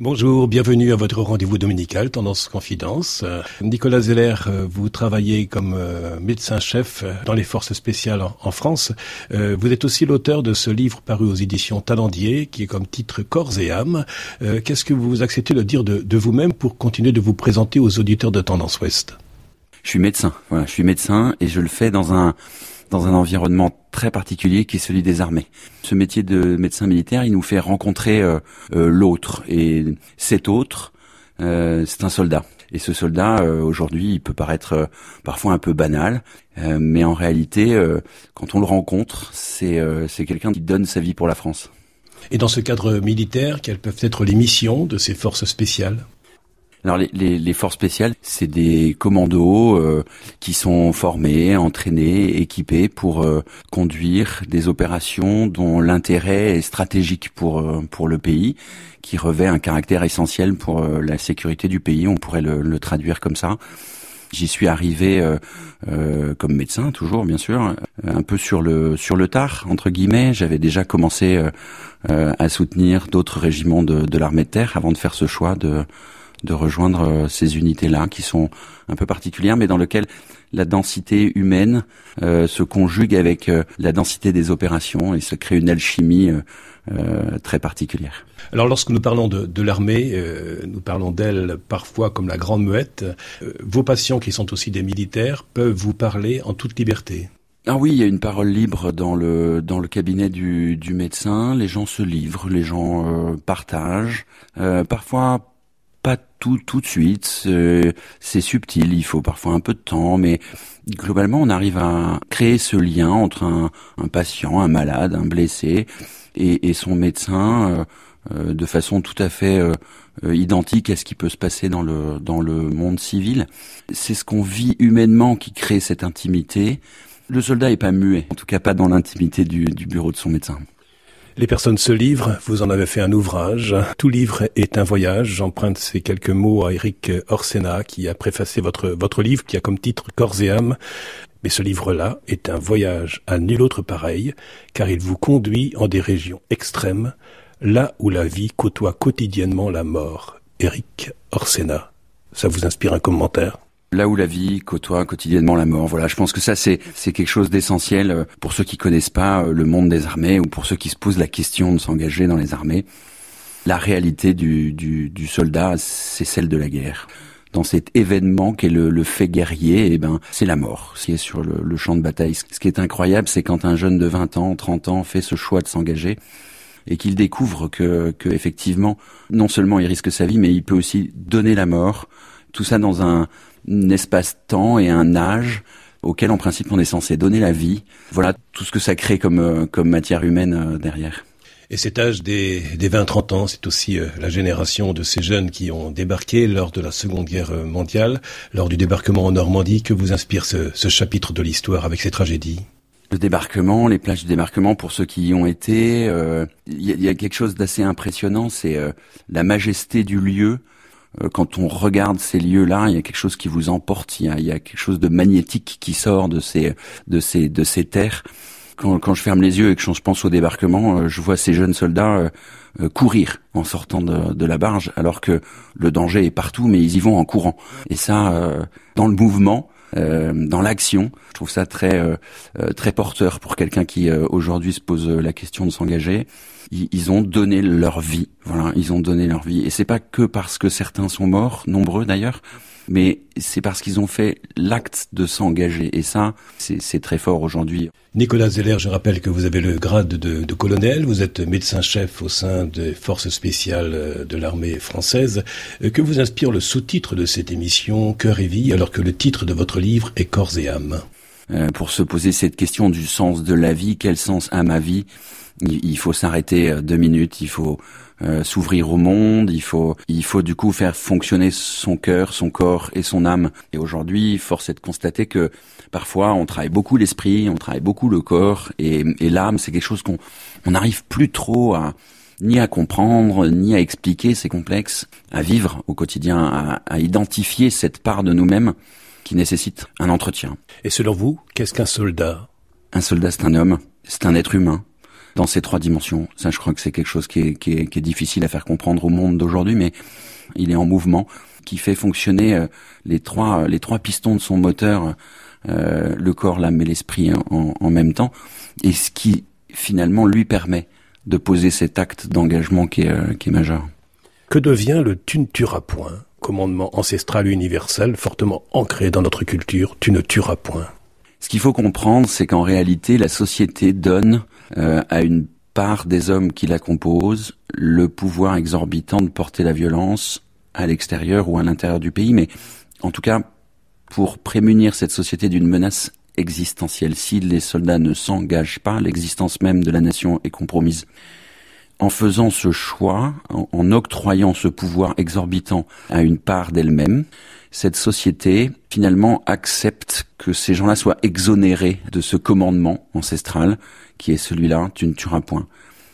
Bonjour, bienvenue à votre rendez-vous dominical Tendance Confidence. Nicolas Zeller, euh, vous travaillez comme euh, médecin-chef dans les forces spéciales en France. Euh, vous êtes aussi l'auteur de ce livre paru aux éditions Talendier qui est comme titre Corps et âme. Qu'est-ce que vous acceptez de dire de, de vous-même pour continuer de vous présenter aux auditeurs de Tendance Ouest? Je suis médecin, voilà, je suis médecin et je le fais dans un dans un environnement très particulier qui est celui des armées. Ce métier de médecin militaire, il nous fait rencontrer euh, euh, l'autre et cet autre, euh, c'est un soldat. Et ce soldat, aujourd'hui, il peut paraître parfois un peu banal, mais en réalité, quand on le rencontre, c'est c'est quelqu'un qui donne sa vie pour la France. Et dans ce cadre militaire, quelles peuvent être les missions de ces forces spéciales? Alors les, les, les, forces spéciales, c'est des commandos euh, qui sont formés, entraînés, équipés pour euh, conduire des opérations dont l'intérêt est stratégique pour euh, pour le pays, qui revêt un caractère essentiel pour la sécurité du pays. On pourrait le, le traduire comme ça. J'y suis arrivé comme médecin, toujours bien sûr, un peu sur le sur le tard entre guillemets. J'avais déjà commencé à soutenir d'autres régiments de, de l'armée de terre avant de faire ce choix de de rejoindre euh, ces unités-là qui sont un peu particulières, mais dans lesquelles la densité humaine euh, se conjugue avec euh, la densité des opérations et se crée une alchimie très particulière. Alors lorsque nous parlons de, de l'armée, nous parlons d'elle parfois comme la grande muette. vos patients qui sont aussi des militaires peuvent vous parler en toute liberté. Ah oui, il y a une parole libre dans le dans le cabinet du, du médecin. Les gens se livrent, les gens partagent. parfois pas tout tout de suite. C'est subtil, il faut parfois un peu de temps, mais globalement, on arrive à créer ce lien entre un, patient, un malade, un blessé et, son médecin euh, euh, de façon tout à fait euh, identique à ce qui peut se passer dans le dans le monde civil. C'est ce qu'on vit humainement qui crée cette intimité. Le soldat est pas muet, en tout cas pas dans l'intimité du bureau de son médecin. Les personnes se livrent, vous en avez fait un ouvrage. Tout livre est un voyage. J'emprunte ces quelques mots à Eric Orsena qui a préfacé votre, votre livre qui a comme titre Corps et âme. Mais ce livre-là est un voyage à nul autre pareil, car il vous conduit en des régions extrêmes, là où la vie côtoie quotidiennement la mort. Eric Orsena. Ça vous inspire un commentaire? Là où la vie côtoie quotidiennement la mort. Voilà, je pense que ça c'est quelque chose d'essentiel euh, pour ceux qui connaissent pas euh, le monde des armées ou pour ceux qui se posent la question de s'engager dans les armées. La réalité du, soldat, c'est celle de la guerre. Dans cet événement qui est le, le fait guerrier, eh ben c'est la mort. Ce qui est sur le, champ de bataille. Ce qui est incroyable, c'est quand un jeune de 20 ans, 30 ans fait ce choix de s'engager et qu'il découvre que effectivement, non seulement il risque sa vie, mais il peut aussi donner la mort. Tout ça dans un espace-temps et un âge auquel en principe on est censé donner la vie. Voilà tout ce que ça crée comme, euh, comme matière humaine euh, derrière. Et cet âge des, des 20-30 ans, c'est aussi euh, la génération de ces jeunes qui ont débarqué lors de la Seconde Guerre mondiale, lors du débarquement en Normandie. Que vous inspire ce, ce chapitre de l'histoire avec ces tragédies? Le débarquement, les plages de débarquement pour ceux qui y ont été, il y, y, a quelque chose d'assez impressionnant, c'est la majesté du lieu, quand on regarde ces lieux-là, il y a quelque chose qui vous emporte, il y a, quelque chose de magnétique qui sort de ces, de ces, de ces terres. Quand, quand je ferme les yeux et que je pense au débarquement, euh, je vois ces jeunes soldats euh, courir en sortant de, de, la barge, alors que le danger est partout, mais ils y vont en courant. Et ça, dans le mouvement, dans l'action. Je trouve ça très très porteur pour quelqu'un qui aujourd'hui se pose la question de s'engager ils, ont donné leur vie. Voilà, ils ont donné leur vie. Et c'est pas que parce que certains sont morts, nombreux d'ailleurs, mais c'est parce qu'ils ont fait l'acte de s'engager. Et ça, c'est très fort aujourd'hui. Nicolas Zeller, je rappelle que vous avez le grade de, de colonel, vous êtes médecin-chef au sein des forces spéciales euh, de l'armée française. Euh, que vous inspire le sous-titre de cette émission, Cœur et vie, alors que le titre de votre livre est Corps et âme? Euh, Pour se poser cette question du sens de la vie, quel sens a ma vie? Il, faut s'arrêter deux minutes, il faut euh, s'ouvrir au monde, il faut, il faut du coup faire fonctionner son cœur, son corps et son âme. Et aujourd'hui, force est de constater que parfois on travaille beaucoup l'esprit, on travaille beaucoup le corps et, et l'âme, c'est quelque chose qu'on on n'arrive plus trop à ni à comprendre, ni à expliquer, c'est complexe, à vivre au quotidien, à, à identifier cette part de nous-mêmes qui nécessite un entretien. Et selon vous, qu'est-ce qu'un soldat? Un soldat, c'est un homme, c'est un être humain, dans ces trois dimensions. Ça, je crois que c'est quelque chose qui est, qui, est, qui est, difficile à faire comprendre au monde d'aujourd'hui, mais il est en mouvement, qui fait fonctionner euh, les trois les trois pistons de son moteur, euh, le corps, l'âme et l'esprit en, en, même temps, et ce qui finalement lui permet de poser cet acte d'engagement qui est, euh, qui est majeur. Que devient le tu ne tueras point, commandement ancestral universel fortement ancré dans notre culture, tu ne tueras point Ce qu'il faut comprendre, c'est qu'en réalité, la société donne euh, à une part des hommes qui la composent le pouvoir exorbitant de porter la violence à l'extérieur ou à l'intérieur du pays, mais en tout cas pour prémunir cette société d'une menace existentielle. Si les soldats ne s'engagent pas, l'existence même de la nation est compromise. En faisant ce choix, en, octroyant ce pouvoir exorbitant à une part d'elle-même, cette société finalement accepte que ces gens-là soient exonérés de ce commandement ancestral qui est celui-là, tu ne tueras point.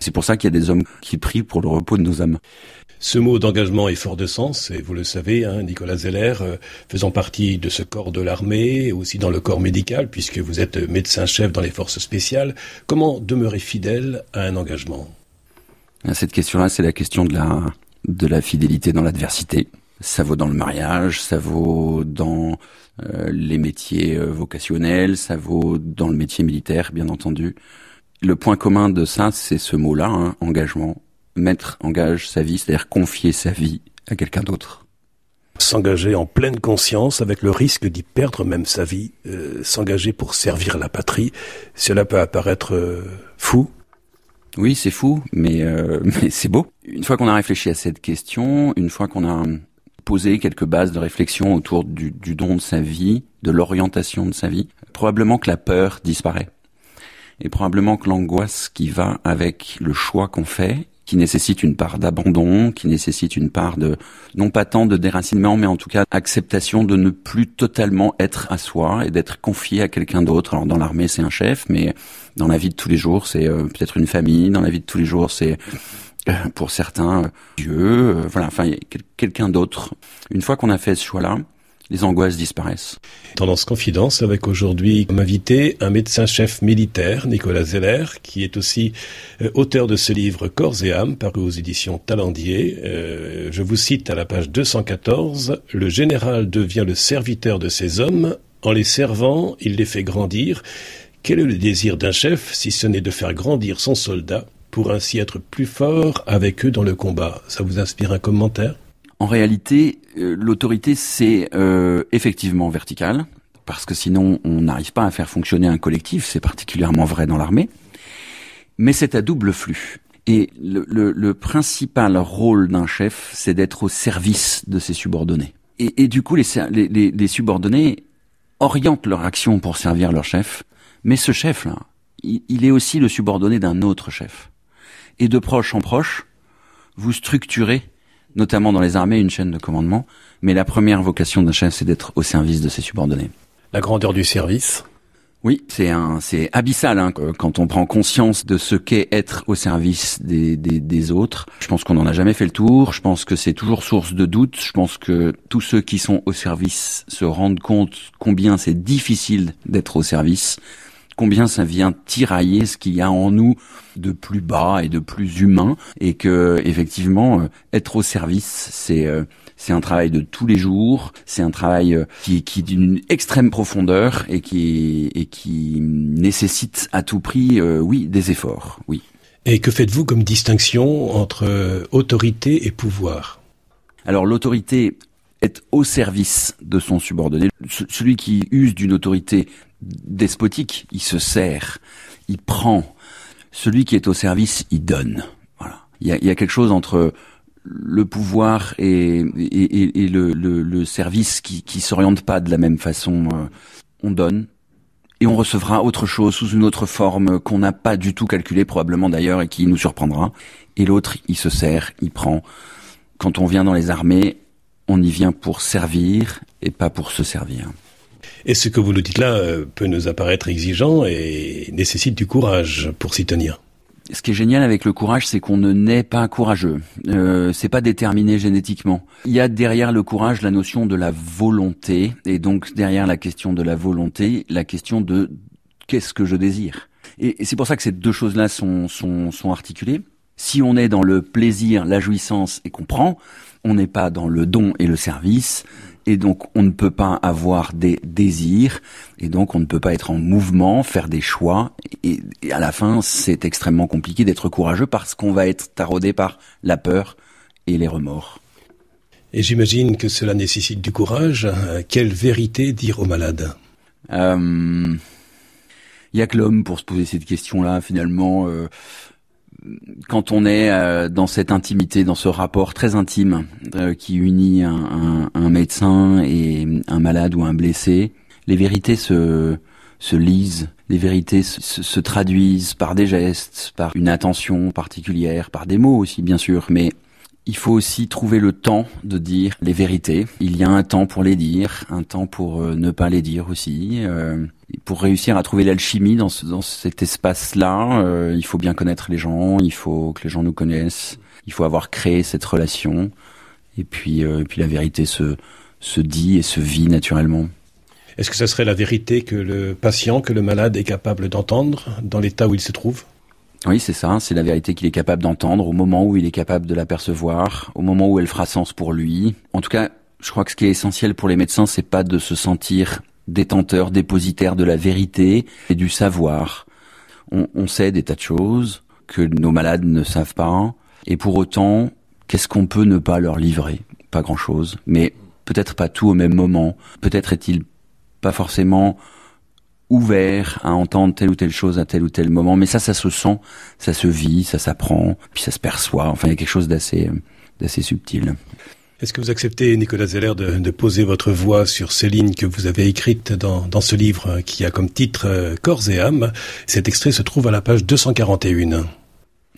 C'est pour ça qu'il y a des hommes qui prient pour le repos de nos âmes. Ce mot d'engagement est fort de sens, et vous le savez, hein, Nicolas Zeller, euh, faisant partie de ce corps de l'armée, aussi dans le corps médical, puisque vous êtes médecin-chef dans les forces spéciales, comment demeurer fidèle à un engagement? Cette question-là, c'est la question de la, de la fidélité dans l'adversité. Ça vaut dans le mariage, ça vaut dans euh, les métiers euh, vocationnels, ça vaut dans le métier militaire, bien entendu. Le point commun de ça, c'est ce mot-là, hein, engagement mettre engage sa vie, c'est-à-dire confier sa vie à quelqu'un d'autre. S'engager en pleine conscience avec le risque d'y perdre même sa vie, euh, s'engager pour servir la patrie, cela peut apparaître euh, fou. Oui, c'est fou, mais, euh, mais c'est beau. Une fois qu'on a réfléchi à cette question, une fois qu'on a posé quelques bases de réflexion autour du, du don de sa vie, de l'orientation de sa vie, probablement que la peur disparaît. Et probablement que l'angoisse qui va avec le choix qu'on fait qui nécessite une part d'abandon, qui nécessite une part de, non pas tant de déracinement, mais en tout cas acceptation de ne plus totalement être à soi et d'être confié à quelqu'un d'autre. Alors dans l'armée c'est un chef, mais dans la vie de tous les jours c'est euh, peut-être une famille, dans la vie de tous les jours c'est euh, pour certains euh, Dieu, voilà, enfin quelqu'un d'autre. Une fois qu'on a fait ce choix-là, les angoisses disparaissent. Tendance Confidence avec aujourd'hui comme invité un médecin-chef militaire, Nicolas Zeller, qui est aussi euh, auteur de ce livre Corps et âme, paru aux éditions Talendier. Euh, je vous cite à la page 214, Le général devient le serviteur de ses hommes, en les servant, il les fait grandir. Quel est le désir d'un chef si ce n'est de faire grandir son soldat pour ainsi être plus fort avec eux dans le combat? Ça vous inspire un commentaire? En réalité, euh, l'autorité, c'est euh, effectivement vertical, parce que sinon, on n'arrive pas à faire fonctionner un collectif, c'est particulièrement vrai dans l'armée, mais c'est à double flux. Et le, principal rôle d'un chef, c'est d'être au service de ses subordonnés. Et, du coup, les, subordonnés orientent leur action pour servir leur chef, mais ce chef-là, il est aussi le subordonné d'un autre chef. Et de proche en proche, vous structurez notamment dans les armées, une chaîne de commandement. Mais la première vocation d'un chef, c'est d'être au service de ses subordonnés. La grandeur du service oui, c'est un, c'est abyssal hein, quand on prend conscience de ce qu'est être au service des, des, des autres. Je pense qu'on n'en a jamais fait le tour. Je pense que c'est toujours source de doute. Je pense que tous ceux qui sont au service se rendent compte combien c'est difficile d'être au service combien ça vient tirailler ce qu'il y a en nous de plus bas et de plus humain et que effectivement euh, être au service c'est euh, c'est un travail de tous les jours, c'est un travail euh, qui, qui d'une extrême profondeur et qui et qui nécessite à tout prix oui des efforts, oui. Et que faites-vous comme distinction entre autorité et pouvoir? Alors l'autorité est au service de son subordonné. Celui qui use d'une autorité despotique, il se sert, il prend. Celui qui est au service, il donne. Voilà. Il y a, il y a quelque chose entre le pouvoir et, et, et le, le, le, service qui, qui s'oriente pas de la même façon. Euh, on donne et on recevra autre chose sous une autre forme qu'on n'a pas du tout calculé probablement d'ailleurs et qui nous surprendra. Et l'autre, il se sert, il prend. Quand on vient dans les armées, on y vient pour servir et pas pour se servir. Et ce que vous nous dites là euh, peut nous apparaître exigeant et nécessite du courage pour s'y tenir. Ce qui est génial avec le courage, c'est qu'on ne naît pas courageux. Euh, c'est pas déterminé génétiquement. Il y a derrière le courage la notion de la volonté, et donc derrière la question de la volonté, la question de qu'est-ce que je désire. Et, c'est pour ça que ces deux choses-là sont, sont, sont articulées. Si on est dans le plaisir, la jouissance et qu'on prend, on n'est pas dans le don et le service, et donc on ne peut pas avoir des désirs, et donc on ne peut pas être en mouvement, faire des choix, et, à la fin c'est extrêmement compliqué d'être courageux parce qu'on va être taraudé par la peur et les remords. Et j'imagine que cela nécessite du courage. Quelle vérité dire aux malades? Euh, Il y a que l'homme pour se poser cette question-là finalement. Euh, quand on est euh, dans cette intimité, dans ce rapport très intime euh, qui unit un, médecin et un malade ou un blessé, les vérités se, se lisent, les vérités se, se, traduisent par des gestes, par une attention particulière, par des mots aussi bien sûr, mais il faut aussi trouver le temps de dire les vérités. Il y a un temps pour les dire, un temps pour euh, ne pas les dire aussi. Euh, pour réussir à trouver l'alchimie dans, dans cet espace-là, euh, il faut bien connaître les gens, il faut que les gens nous connaissent, il faut avoir créé cette relation. Et puis, et puis la vérité se, se dit et se vit naturellement. Est-ce que ce serait la vérité que le patient, que le malade est capable d'entendre dans l'état où il se trouve? Oui, c'est ça, c'est la vérité qu'il est capable d'entendre au moment où il est capable de l'apercevoir, au moment où elle fera sens pour lui. En tout cas, je crois que ce qui est essentiel pour les médecins, c'est pas de se sentir détenteur, dépositaire de la vérité et du savoir. On, on sait des tas de choses que nos malades ne savent pas, et pour autant, qu'est-ce qu'on peut ne pas leur livrer? Pas grand-chose, mais peut-être pas tout au même moment. Peut-être est-il pas forcément ouvert à entendre telle ou telle chose à tel ou tel moment. Mais ça, ça se sent, ça se vit, ça s'apprend, puis ça se perçoit. Enfin, il y a quelque chose d'assez, d'assez subtil. Est-ce que vous acceptez, Nicolas Zeller, de, poser votre voix sur ces lignes que vous avez écrites dans, dans ce livre qui a comme titre euh, Corps et âme? Cet extrait se trouve à la page 241.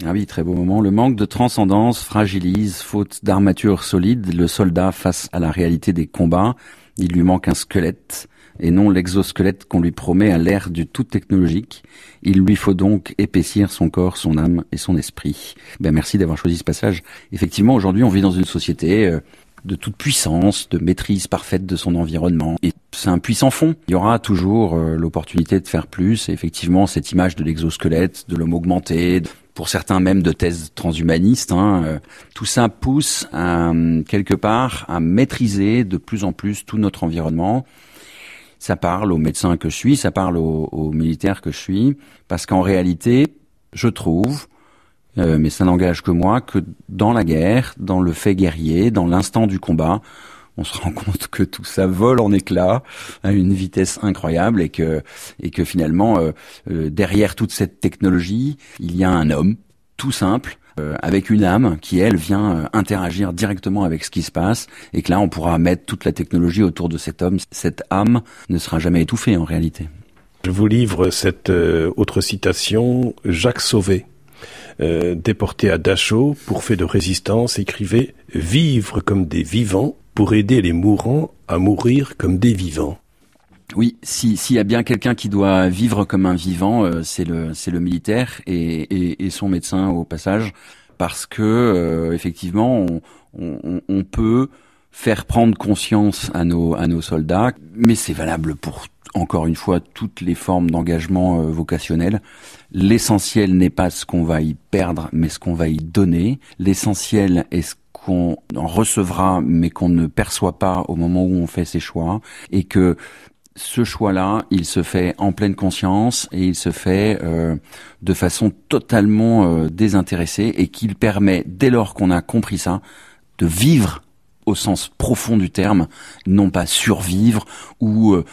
Ah oui, très beau moment. Le manque de transcendance fragilise, faute d'armature solide, le soldat face à la réalité des combats. Il lui manque un squelette et non l'exosquelette qu'on lui promet à l'ère du tout technologique. Il lui faut donc épaissir son corps, son âme et son esprit. Ben merci d'avoir choisi ce passage. Effectivement, aujourd'hui, on vit dans une société euh, de toute puissance, de maîtrise parfaite de son environnement. Et c'est un puissant fond. Il y aura toujours euh, l'opportunité de faire plus. Et effectivement, cette image de l'exosquelette, de l'homme augmenté, pour certains même de thèses transhumanistes, hein, euh, tout ça pousse à, quelque part à maîtriser de plus en plus tout notre environnement ça parle aux médecins que je suis, ça parle aux, militaires que je suis, parce qu'en réalité, je trouve, euh, mais ça n'engage que moi, que dans la guerre, dans le fait guerrier, dans l'instant du combat, on se rend compte que tout ça vole en éclats à une vitesse incroyable et que et que finalement euh, euh, derrière toute cette technologie, il y a un homme tout simple avec une âme qui, elle, vient euh, interagir directement avec ce qui se passe, et que là, on pourra mettre toute la technologie autour de cet homme. Cette âme ne sera jamais étouffée en réalité. Je vous livre cette euh, autre citation. Jacques Sauvé, déporté à Dachau pour fait de résistance, écrivait « Vivre comme des vivants pour aider les mourants à mourir comme des vivants ». Oui, s'il y a bien quelqu'un qui doit vivre comme un vivant, euh, c'est le le militaire et, et, son médecin au passage, parce que euh, effectivement on, on, on, peut faire prendre conscience à nos à nos soldats, mais c'est valable pour encore une fois toutes les formes d'engagement euh, vocationnel. L'essentiel n'est pas ce qu'on va y perdre, mais ce qu'on va y donner. L'essentiel est ce qu'on en recevra, mais qu'on ne perçoit pas au moment où on fait ses choix, et que ce choix-là, il se fait en pleine conscience et il se fait euh, de façon totalement euh, désintéressée et qu'il permet, dès lors qu'on a compris ça, de vivre au sens profond du terme, non pas survivre ou euh,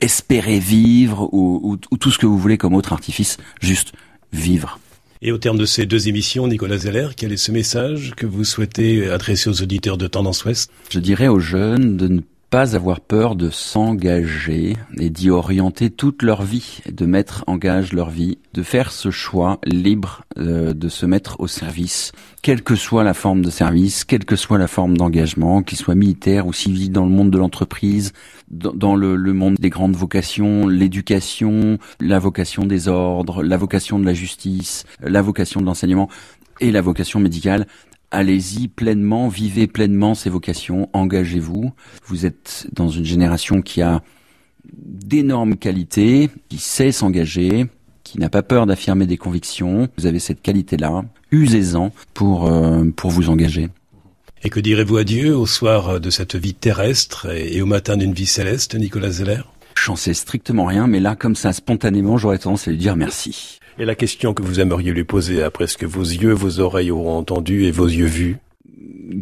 espérer vivre ou, ou, tout ce que vous voulez comme autre artifice, juste vivre. Et au terme de ces deux émissions, Nicolas Zeller, quel est ce message que vous souhaitez adresser aux auditeurs de Tendance Ouest? Je dirais aux jeunes de ne pas avoir peur de s'engager et d'y orienter toute leur vie, de mettre en gage leur vie, de faire ce choix libre euh, de se mettre au service, quelle que soit la forme de service, quelle que soit la forme d'engagement, qu'il soit militaire ou civil dans le monde de l'entreprise, dans, le, le, monde des grandes vocations, l'éducation, la vocation des ordres, la vocation de la justice, la vocation de l'enseignement et la vocation médicale allez-y pleinement, vivez pleinement ces vocations, engagez-vous. Vous êtes dans une génération qui a d'énormes qualités, qui sait s'engager, qui n'a pas peur d'affirmer des convictions. Vous avez cette qualité-là. Usez-en pour, euh, pour vous engager. Et que direz-vous à Dieu au soir de cette vie terrestre et au matin d'une vie céleste, Nicolas Zeller? J'en sais strictement rien, mais là, comme ça, spontanément, j'aurais tendance à lui dire merci. Et la question que vous aimeriez lui poser après ce que vos yeux, vos oreilles auront entendu et vos yeux vus?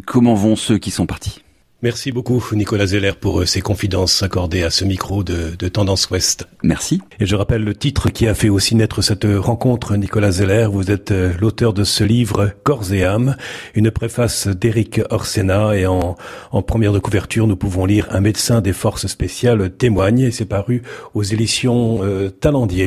Comment vont ceux qui sont partis? Merci beaucoup Nicolas Zeller pour euh, ces confidences accordées à ce micro de, de, Tendance Ouest. Merci. Et je rappelle le titre qui a fait aussi naître cette rencontre, Nicolas Zeller. Vous êtes euh, l'auteur de ce livre Corps et âme, une préface d'Éric Orsena et en, en, première de couverture nous pouvons lire Un médecin des forces spéciales témoigne et c'est paru aux éditions euh, Talendier.